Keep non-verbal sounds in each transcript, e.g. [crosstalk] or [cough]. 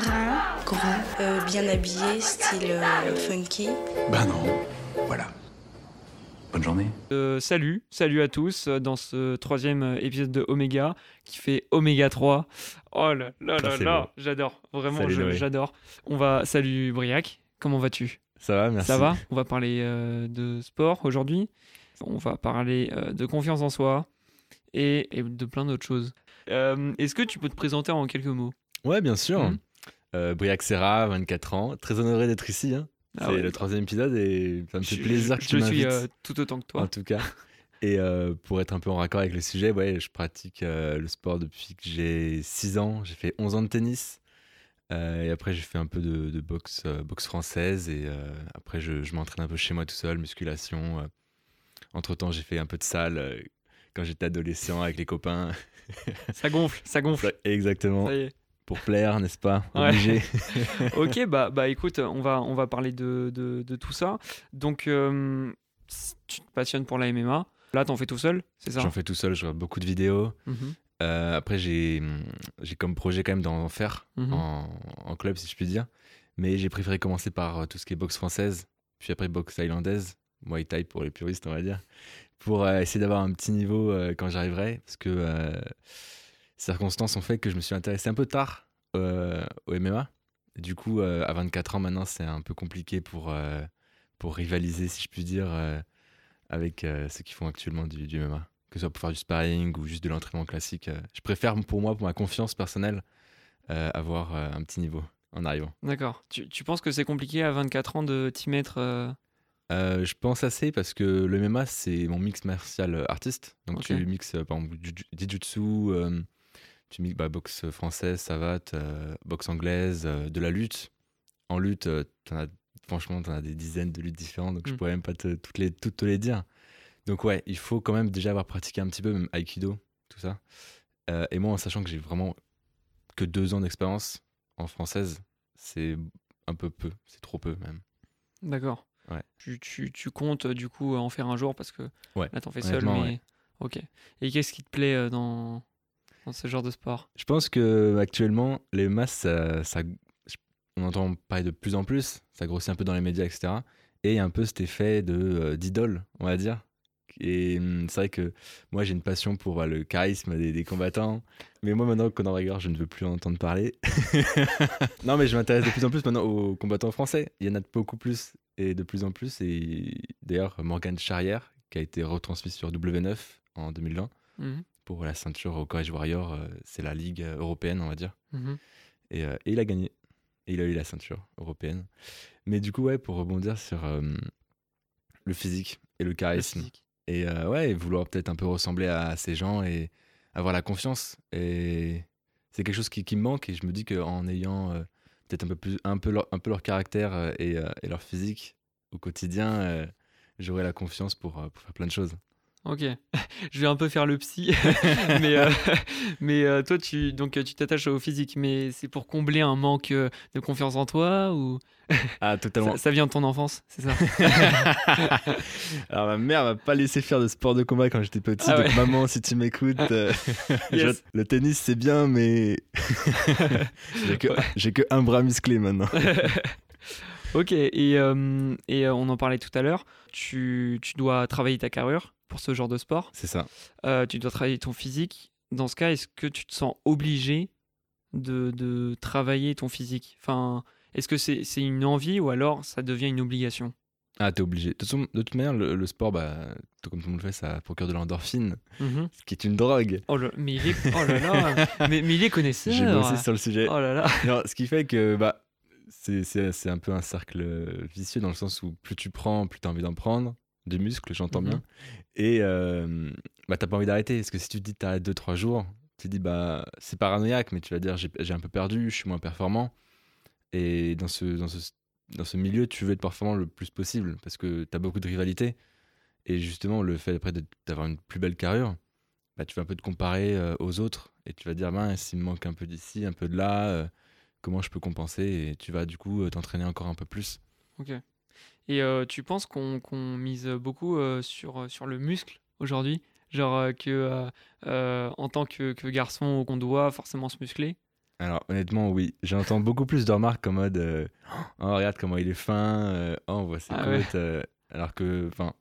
brun, grand, euh, bien habillé, style euh, funky. Ben non, voilà. Bonne journée. Euh, salut, salut à tous dans ce troisième épisode de Oméga qui fait Oméga 3. Oh là là là là, j'adore, vraiment j'adore. On va, salut Briac, comment vas-tu? Ça va, merci. Ça va? On va parler euh, de sport aujourd'hui, on va parler euh, de confiance en soi et, et de plein d'autres choses. Euh, Est-ce que tu peux te présenter en quelques mots? Ouais, bien sûr. Mhm. Euh, Briac Serra, 24 ans. Très honoré d'être ici. hein. Ah C'est ouais. le troisième épisode et ça me fait Je- plaisir je, que je tu suis m'invites. euh, tout autant que toi. En tout cas. Et euh, pour être un peu en raccord avec le sujet, ouais, je pratique euh, le sport depuis que j'ai 6 ans. J'ai fait 11 ans de tennis. Et après, j'ai fait un peu de, de boxe, boxe française. Et après, je, je m'entraîne un peu chez moi tout seul, musculation. entre temps, j'ai fait un peu de salle quand j'étais adolescent avec les copains. Ça gonfle, ça gonfle. [laughs] Exactement. Ça y est. Pour plaire, n'est-ce pas Ouais. [laughs] Ok, bah, bah écoute, on va, on va parler de, de, de tout ça. Donc, euh, tu te passionnes pour la MMA. Là, t'en fais tout seul, c'est ça? J'en fais tout seul, je regarde beaucoup de vidéos. Mhm. Euh, après, j'ai j'ai comme projet quand même d'en faire Mhm. en, en club, si je puis dire. Mais j'ai préféré commencer par euh, tout ce qui est boxe française, puis après boxe thaïlandaise, Muay Thai pour les puristes, on va dire, pour euh, essayer d'avoir un petit niveau quand j'arriverai. Parce que circonstances ont fait que je me suis intéressé un peu tard euh, au MMA. Du coup, euh, à 24 ans maintenant, c'est un peu compliqué pour, euh, pour rivaliser, si je puis dire, avec ceux qui font actuellement du, du MMA. Que ce soit pour faire du sparring ou juste de l'entraînement classique. je préfère pour moi, pour ma confiance personnelle, avoir un petit niveau en arrivant. D'accord. Tu, tu penses que c'est compliqué à 24 ans de t'y mettre euh, je pense assez parce que le MMA, c'est mon mix martial artiste. Donc Ok. tu mixes euh, par exemple du euh, tu mixes bah, boxe française, savate, euh, boxe anglaise, euh, de la lutte. En lutte, euh, as, franchement, tu en as des dizaines de luttes différentes, donc je Mm. pourrais même pas te, toutes, les, toutes te les dire. Donc ouais, il faut quand même déjà avoir pratiqué un petit peu, même Aikido, tout ça. Et moi, en sachant que j'ai vraiment que deux ans d'expérience en française, c'est un peu peu, c'est trop peu même. D'accord. Ouais. Tu, tu, tu comptes du coup en faire un jour parce que Ouais, là, t'en fais seul, mais. ouais. Ok. Et qu'est-ce qui te plaît dans, dans ce genre de sport? Je pense que actuellement, les masses, ça, ça- on entend parler de plus en plus, ça grossit un peu dans les médias, etc. Et il y a un peu cet effet de euh, d'idole, on va dire. Et hum, c'est vrai que moi, j'ai une passion pour bah, le charisme des, des combattants. Mais moi, maintenant, Conor McGregor, je ne veux plus en entendre parler. [laughs] non, mais je m'intéresse de plus en plus maintenant aux combattants français. Il y en a beaucoup plus et de plus en plus. Et d'ailleurs, Morgan Charrière, qui a été retransmis sur W9 en 2020 Mhm. Pour la ceinture au Courage Warrior, euh, c'est la ligue européenne, on va dire. Mhm. Et, euh, et il a gagné. Et il a eu la ceinture européenne. Mais du coup, ouais, pour rebondir sur euh, le physique et le charisme. Et ouais, vouloir peut-être un peu ressembler à ces gens et avoir la confiance. Et c'est quelque chose qui, qui me manque. Et je me dis qu'en ayant euh, peut-être un peu, plus, un, peu leur, un peu leur caractère euh, et, euh, et leur physique au quotidien, j'aurai la confiance pour, pour faire plein de choses. Ok, [laughs] je vais un peu faire le psy, [laughs] mais, euh, [laughs] mais euh, toi, tu donc tu t'attaches au physique, mais c'est pour combler un manque euh, de confiance en toi ou? Ah, totalement. ça, ça vient de ton enfance, c'est ça? Alors ma mère m'a pas laissé faire de sport de combat quand j'étais petit. Ah donc ouais. maman, si tu m'écoutes, euh, Yes. je- le tennis c'est bien, mais j'ai que, j'ai que un bras musclé maintenant. Ok, et, et on en parlait tout à l'heure, tu, tu dois travailler ta carrure pour ce genre de sport, C'est ça. Euh, tu dois travailler ton physique. Dans ce cas, est-ce que tu te sens obligé de, de travailler ton physique? Enfin, est-ce que c'est une envie ou alors ça devient une obligation? Ah, t'es obligé. De toute, façon- de toute manière, le, le sport, bah, tout comme tout le monde le fait, ça procure de l'endorphine, Mhm. ce qui est une drogue. Oh mais il est, oh là là, [laughs] mais, mais il est connaisseur. J'ai bossé sur le sujet. Oh là là. Non, ce qui fait que bah, c'est, un peu un cercle vicieux dans le sens où plus tu prends, plus tu as envie d'en prendre. Du muscle, j'entends Mhm. bien. Et euh, bah, t'as pas envie d'arrêter. Parce que si tu te dis que t'arrêtes 2-3 jours, tu te dis bah c'est paranoïaque, mais tu vas dire j'ai, un peu perdu, je suis moins performant. Et dans ce, dans, ce, dans ce milieu, tu veux être performant le plus possible parce que tu as beaucoup de rivalité. Et justement, le fait après de- d'avoir une plus belle carrure, bah, tu vas un peu te comparer euh, aux autres et tu vas dire mince, il me manque un peu d'ici, un peu de là, euh, comment je peux compenser? Et tu vas du coup euh, t'entraîner encore un peu plus. Ok. Et euh, tu penses qu'on mise beaucoup euh, sur, sur le muscle aujourd'hui? Genre euh, que euh, euh, en tant que, que garçon, qu'on doit forcément se muscler? Alors honnêtement, oui. J'entends beaucoup plus de remarques en mode euh, Oh, regarde comment il est fin, euh, oh, on voit ses Ah ouais. côtes. euh, alors que, enfin,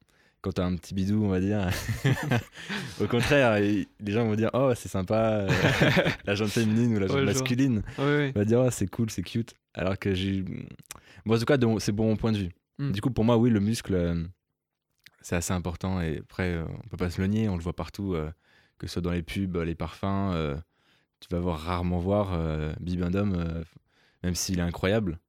quand t'as un petit bidou, on va dire, [laughs] au contraire, il- les gens vont dire Oh, c'est sympa, euh, la jambe féminine ou la [laughs] jambe Ouais, masculine. Ouais. On va dire Oh, c'est cool, c'est cute. Alors que j'ai. Bon, en tout cas, c'est bon mon point de vue. Mm. Du coup, pour moi, oui, le muscle, euh, c'est assez important. Et après, euh, on peut pas se le nier, on le voit partout, euh, que ce soit dans les pubs, les parfums. euh, tu vas voir rarement voir Bibendum, même s'il est incroyable,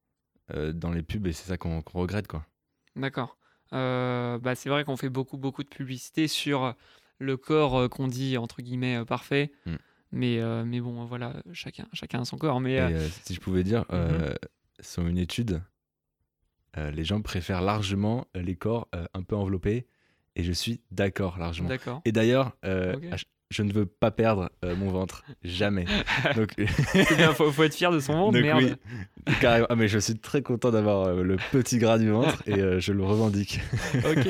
dans les pubs, et c'est ça qu'on regrette, quoi. D'accord. Bah, c'est vrai qu'on fait beaucoup, beaucoup de publicité sur le corps qu'on dit entre guillemets parfait. Mm. Mais, euh, mais bon, voilà, chacun, chacun a son corps. Mais Et euh, si je pouvais dire, euh, sur une étude, euh, les gens préfèrent largement euh, les corps euh, un peu enveloppés, et je suis d'accord largement. d'accord. Et d'ailleurs, euh, je ne veux pas perdre mon ventre, jamais. [laughs] Donc, bien, faut, faut être fier de son ventre, donc merde. oui, carrément. Ah, mais je suis très content d'avoir le petit gras du ventre et je le revendique. Ok.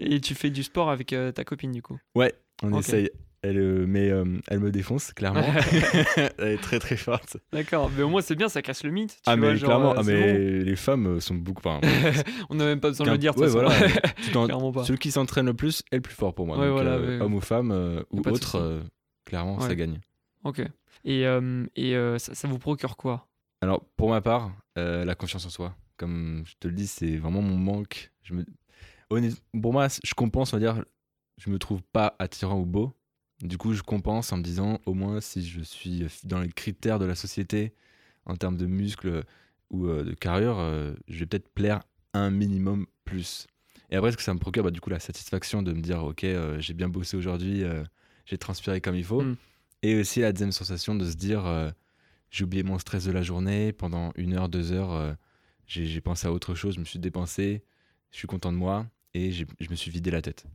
Et tu fais du sport avec ta copine, du coup? Ouais, on essaye. Elle, euh, mais euh, elle me défonce, clairement. [laughs] [laughs] elle est très très forte. D'accord. Mais au moins, c'est bien, ça casse le mythe. Tu ah, vois, mais genre, clairement, euh, ah, mais les femmes sont beaucoup. enfin. [laughs] On n'a même pas besoin de le dire, ouais, voilà. Pas. Celui qui s'entraîne le plus est le plus fort pour moi. Ouais, Donc, voilà, euh, ouais. Homme ou femme ou autre, clairement, Ouais. ça gagne. Ok. Et, et ça, ça vous procure quoi? Alors, pour ma part, la confiance en soi, comme je te le dis, c'est vraiment mon manque. Je me... Honnêt- Pour moi, je compense, on va dire, je me trouve pas attirant ou beau. Du coup, je compense en me disant, au moins, si je suis dans les critères de la société, en termes de muscles ou euh, de carrure, euh, je vais peut-être plaire un minimum plus. Et après, ce que ça me procure, bah, du coup, la satisfaction de me dire, ok, euh, j'ai bien bossé aujourd'hui, euh, j'ai transpiré comme il faut. Mm. Et aussi la deuxième sensation de se dire, j'ai oublié mon stress de la journée. Pendant une heure, deux heures, j'ai pensé à autre chose. Je me suis dépensé. Je suis content de moi. Et je me suis vidé la tête.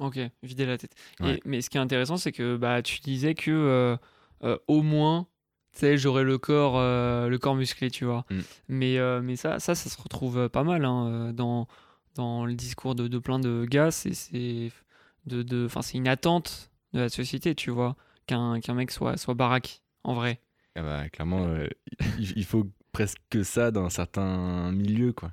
Ok, vider la tête. Et- Ouais. mais ce qui est intéressant, c'est que bah, tu disais que euh, euh, au moins, tu sais, j'aurais le corps, euh, le corps musclé, tu vois. Mm. Mais, mais ça, ça, ça se retrouve pas mal hein, dans, dans le discours de, de plein de gars. C'est de, de, une attente de la société, tu vois, qu'un mec soit, soit baraque, en vrai. Ah bah, clairement, il, il faut presque que ça dans certains milieux. quoi.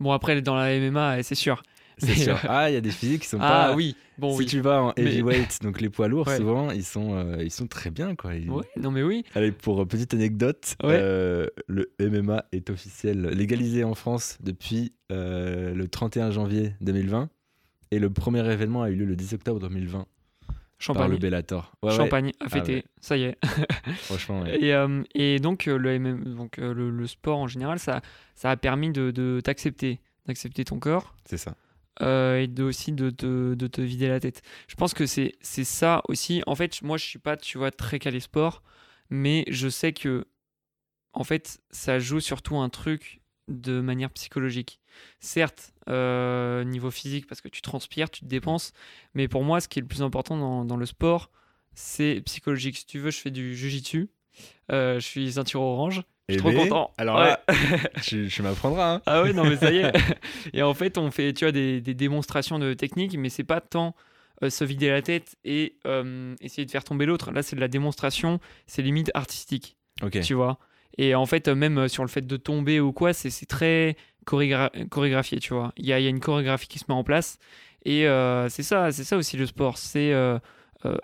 Bon, après, dans la MMA, c'est sûr. C'est Mais, sûr. euh, Ah, il y a des physiques qui sont Ah pas. oui, bon, si oui. tu vas en Mais- heavyweight, donc les poids lourds, [laughs] Ouais. souvent, ils sont, euh, ils sont très bien. Quoi. Ils- Ouais, non, mais oui. Allez, pour euh, petite anecdote, Ouais. euh, le MMA est officiel légalisé en France depuis le 31 janvier 2020 et le premier événement a eu lieu le 10 octobre 2020 par Champagne. le Bellator. Ouais, ouais, Champagne à Ah fêter, ouais. ça y est. [laughs] franchement. Et, euh, et donc, le, donc le, le sport en général, ça, ça a permis de, de t'accepter, d'accepter ton corps c'est ça. Euh, et aussi de te, de te vider la tête. Je pense que c'est ça aussi. En fait, moi, je suis pas, tu vois, très calé sport, mais je sais que, en fait, ça joue surtout un truc de manière psychologique. Certes, euh, niveau physique, parce que tu transpires, tu te dépenses, mais pour moi, ce qui est le plus important dans, dans le sport, c'est psychologique. Si tu veux, je fais du jujitsu. Euh, je suis ceinture orange. Je suis Eh trop ben, content. Alors Ouais. là, [laughs] tu, tu m'apprendras. Hein. Ah ouais, non, mais ça y est. [laughs] [laughs] et en fait, on fait, tu vois, des, des démonstrations de technique, mais c'est pas tant euh, se vider la tête et euh, essayer de faire tomber l'autre. Là, c'est de la démonstration, c'est limite artistique, Ok. tu vois. Et en fait, euh, même euh, sur le fait de tomber ou quoi, c'est très chorégra- chorégraphié, tu vois. Il y a, il y a une chorégraphie qui se met en place. Et euh, c'est ça, c'est ça aussi le sport. C'est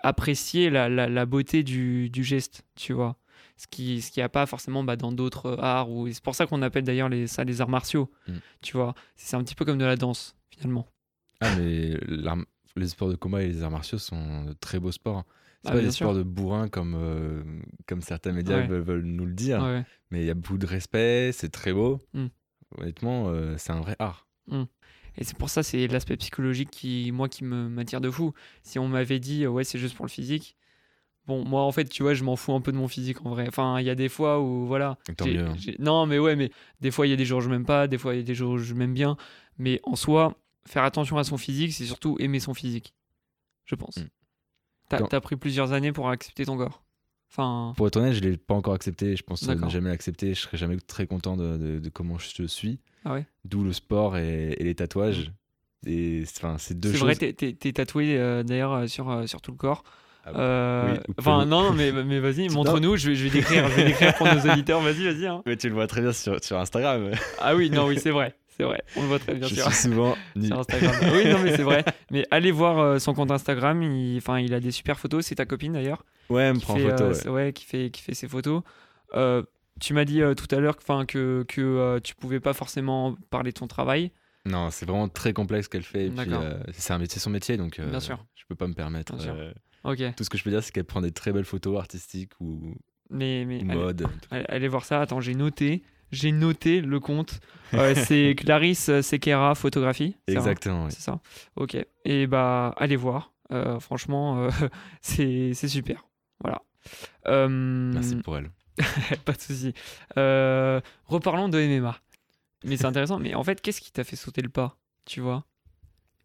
apprécier la, la- la beauté du, du geste, tu vois. Ce qui ce qu'il n'y a pas forcément bah, dans d'autres euh, arts. Ou... C'est pour ça qu'on appelle d'ailleurs les, ça les arts martiaux, Mm. tu vois. C'est un petit peu comme de la danse, finalement. Ah, mais les sports de combat et les arts martiaux sont de très beaux sports. C'est Ah, pas des sûr. sports de bourrin comme, euh, comme certains médias Ouais. veulent, veulent nous le dire. Ouais. Mais il y a beaucoup de respect, c'est très beau. Mm. Honnêtement, euh, c'est un vrai art. Et c'est pour ça, c'est l'aspect psychologique qui, moi, qui me m'attire de fou. Si on m'avait dit, ouais, c'est juste pour le physique. Bon, moi, en fait, tu vois, je m'en fous un peu de mon physique en vrai. Enfin, il y a des fois où, voilà. Tant mieux, hein. Non, mais ouais, mais des fois, il y a des jours où je m'aime pas, des fois, il y a des jours où je m'aime bien. Mais en soi, faire attention à son physique, c'est surtout aimer son physique. Je pense. Mm. T'as Quand- pris plusieurs années pour accepter ton corps? Enfin, Pour être honnête, je ne l'ai pas encore accepté. Je pense euh, ne jamais l'accepter. Je serai jamais très content de, de- de comment je suis. Ah ouais? D'où le sport et, et les tatouages. Et enfin, c'est deux c'est choses. vrai, t'es- tatoué euh, d'ailleurs euh, sur, euh, sur tout le corps. Ah. Euh, Oui, enfin, non, non, mais, [laughs] mais vas-y, montre-nous, je vais, je vais décrire, je vais décrire pour nos auditeurs, vas-y, vas-y. hein. Mais tu le vois très bien sur, sur Instagram. Ah oui, non, oui, [laughs] c'est vrai, c'est vrai, on le voit très bien je sûr. suis souvent [laughs] sur Instagram. oui, non, mais c'est vrai. Mais allez voir euh, son compte Instagram, il, enfin, il a des super photos, c'est ta copine d'ailleurs. Ouais, elle me prend en fait, photo. euh, ouais. c'est- ouais, qui fait, qui fait ses photos. Euh, tu m'as dit euh, tout à l'heure que, 'fin, que, que euh, tu pouvais pas forcément parler de ton travail. Non, c'est vraiment très complexe ce qu'elle fait. Euh, c'est un métier, son métier, donc euh, Bien sûr. je peux pas me permettre. Tout ce que je peux dire, c'est qu'elle prend des très belles photos artistiques ou, mais, mode. allez- allez voir ça. Attends, j'ai noté. J'ai noté le compte. Euh, [laughs] c'est Clarisse Sequeira Photographie. hein? Exactement. oui. C'est ça? Ok. Et bah, allez voir. Euh, franchement, euh, [laughs] c'est super. Voilà. Euh, Merci pour elle. [laughs] pas de souci. Euh, reparlons de MMA. Mais c'est intéressant. Mais en fait, qu'est-ce qui t'a fait sauter le pas? Tu vois?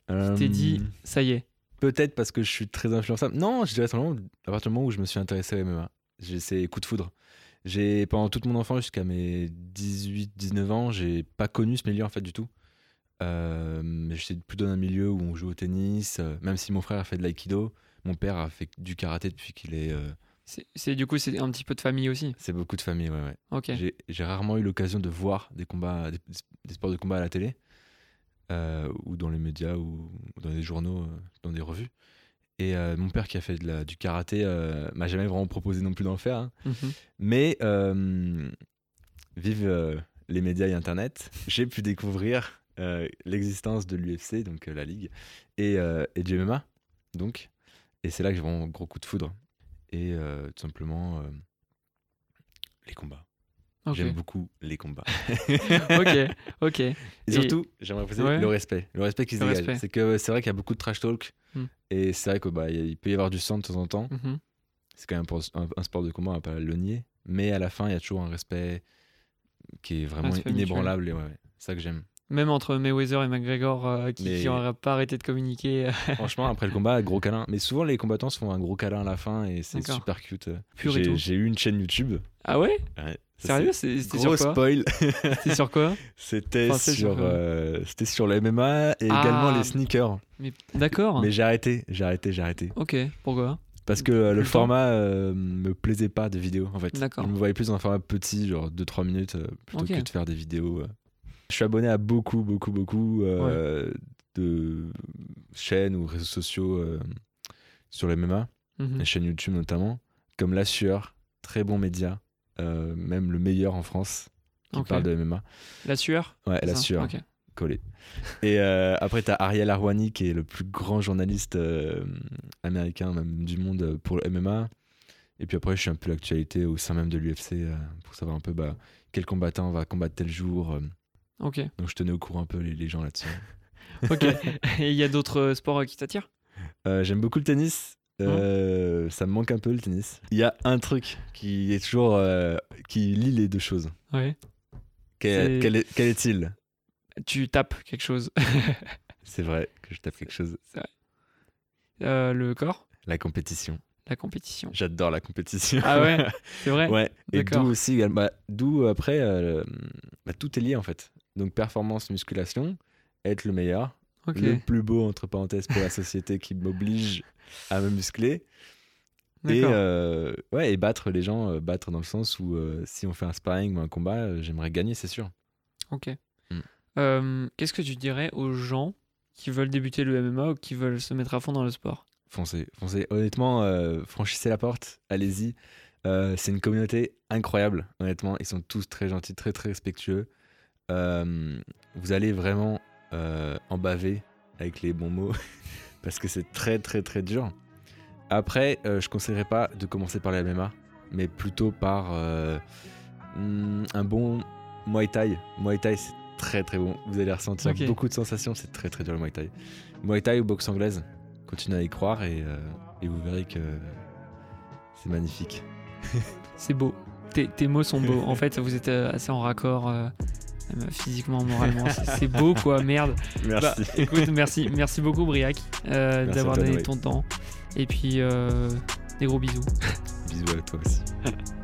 Tu t'es dit, ça y est. Peut-être parce que je suis très influençable. Non, je dirais simplement à partir du moment où je me suis intéressé au MMA. J'ai ces coups de foudre. J'ai pendant toute mon enfance jusqu'à mes 18-19 ans, j'ai pas connu ce milieu en fait du tout. Euh, j'étais plutôt dans un milieu où on joue au tennis. euh, même si mon frère a fait de l'aïkido, mon père a fait du karaté depuis qu'il est. euh, C'est- C'est du coup, c'est un petit peu de famille aussi. c'est beaucoup de famille, ouais. J'ai- J'ai rarement eu l'occasion de voir des combats, des, des sports de combat à la télé, euh, ou dans les médias, ou dans des journaux, euh, dans des revues. Et euh, mon père qui a fait de la- du karaté m'a jamais vraiment proposé non plus d'en faire. hein. Mhm. Mais vive les médias et Internet, j'ai pu découvrir l'existence de l'UFC, donc la ligue, et, et du MMA. Donc, et c'est là que j'ai vraiment un gros coup de foudre. Et tout simplement les combats. J'aime beaucoup les combats. [laughs] ok. Ok. Et surtout, j'aimerais Ouais. le respect. Le respect qui se dégage. C'est que c'est vrai qu'il y a beaucoup de trash talk. Hmm. Et c'est vrai qu'il bah, il peut y avoir du sang de temps en temps. Mhm. C'est quand même un, un sport de combat, on va pas le nier. Mais à la fin, il y a toujours un respect qui est vraiment Respect mutuel. inébranlable. Et ouais, ouais, c'est ça que j'aime. Même entre Mayweather et McGregor euh, qui Mais- n'auraient pas arrêté de communiquer. [laughs] Franchement, après le combat, gros câlin. Mais souvent, les combattants se font un gros câlin à la fin et c'est super cute. J'ai eu une chaîne YouTube. Ah ouais? Sérieux? C'était sur Gros quoi? spoil. C'était sur quoi? [laughs] C'était Enfin, sur euh, c'était sur le MMA et Ah. également les sneakers. Mais d'accord. Mais j'ai arrêté, j'ai arrêté, j'ai arrêté. Ok. Pourquoi? Parce que euh, le format euh, me plaisait pas de vidéo en fait. D'accord. Je me voyais plus dans un format petit, genre 2-3 minutes, plutôt Ok. que de faire des vidéos. Je suis abonné à beaucoup, beaucoup, beaucoup euh, de chaînes ou réseaux sociaux euh, sur les MMA, Mhm. les chaînes YouTube notamment, comme La Sueur, très bon média, euh, même le meilleur en France, qui parle de MMA. La sueur Ouais, La ça Sueur, collé. Et après, tu as Ariel Arwani, qui est le plus grand journaliste américain, même du monde, pour le MMA. Et puis après, je suis un peu l'actualité au sein même de l'UFC pour savoir un peu bah, quel combattant va combattre tel jour. Ok. donc je tenais au courant un peu les, les gens là-dessus. [laughs] Ok. Et il y a d'autres euh, sports euh, qui t'attirent? Euh, J'aime beaucoup le tennis. Euh, Ça me manque un peu le tennis. Il y a un truc qui est toujours euh, qui lie les deux choses. Ouais. Quel, C'est- quel est- quel est-il? Tu tapes quelque chose. [laughs] C'est vrai que je tape quelque chose. Euh, le corps? La compétition. La compétition. J'adore la compétition. Ah ouais? [laughs] C'est vrai? Ouais, et d'où aussi, bah, d'où après, euh, bah, tout est lié en fait. Donc performance, musculation, être le meilleur, le plus beau entre parenthèses pour la société qui m'oblige à me muscler, et, euh, ouais, et battre les gens, euh, battre dans le sens où euh, si on fait un sparring ou un combat, j'aimerais gagner, c'est sûr. Ok. Mm. Qu'est-ce que tu dirais aux gens qui veulent débuter le MMA ou qui veulent se mettre à fond dans le sport? Foncez, foncez. Honnêtement, franchissez la porte, allez-y. C'est une communauté incroyable, honnêtement. Ils sont tous très gentils, très très respectueux. Euh, vous allez vraiment euh, en baver avec les bons mots [laughs] parce que c'est très très très dur. Après, euh, je conseillerais pas de commencer par la MMA, mais plutôt par euh, hmm, un bon Muay Thai. Muay Thai, c'est très très bon. Vous allez ressentir beaucoup de sensations. C'est très très dur le Muay Thai. Muay Thai ou boxe anglaise, continuez à y croire et, euh, et vous verrez que c'est magnifique. C'est beau. Tes, tes mots sont beaux. [laughs] En fait, vous êtes assez en raccord physiquement, moralement. [laughs] C'est beau, quoi. Merde. Bah, écoute, merci, merci beaucoup, Briac, euh, Merci d'avoir donné ton temps. Et puis, euh, des gros bisous. Bisous à toi aussi. [laughs]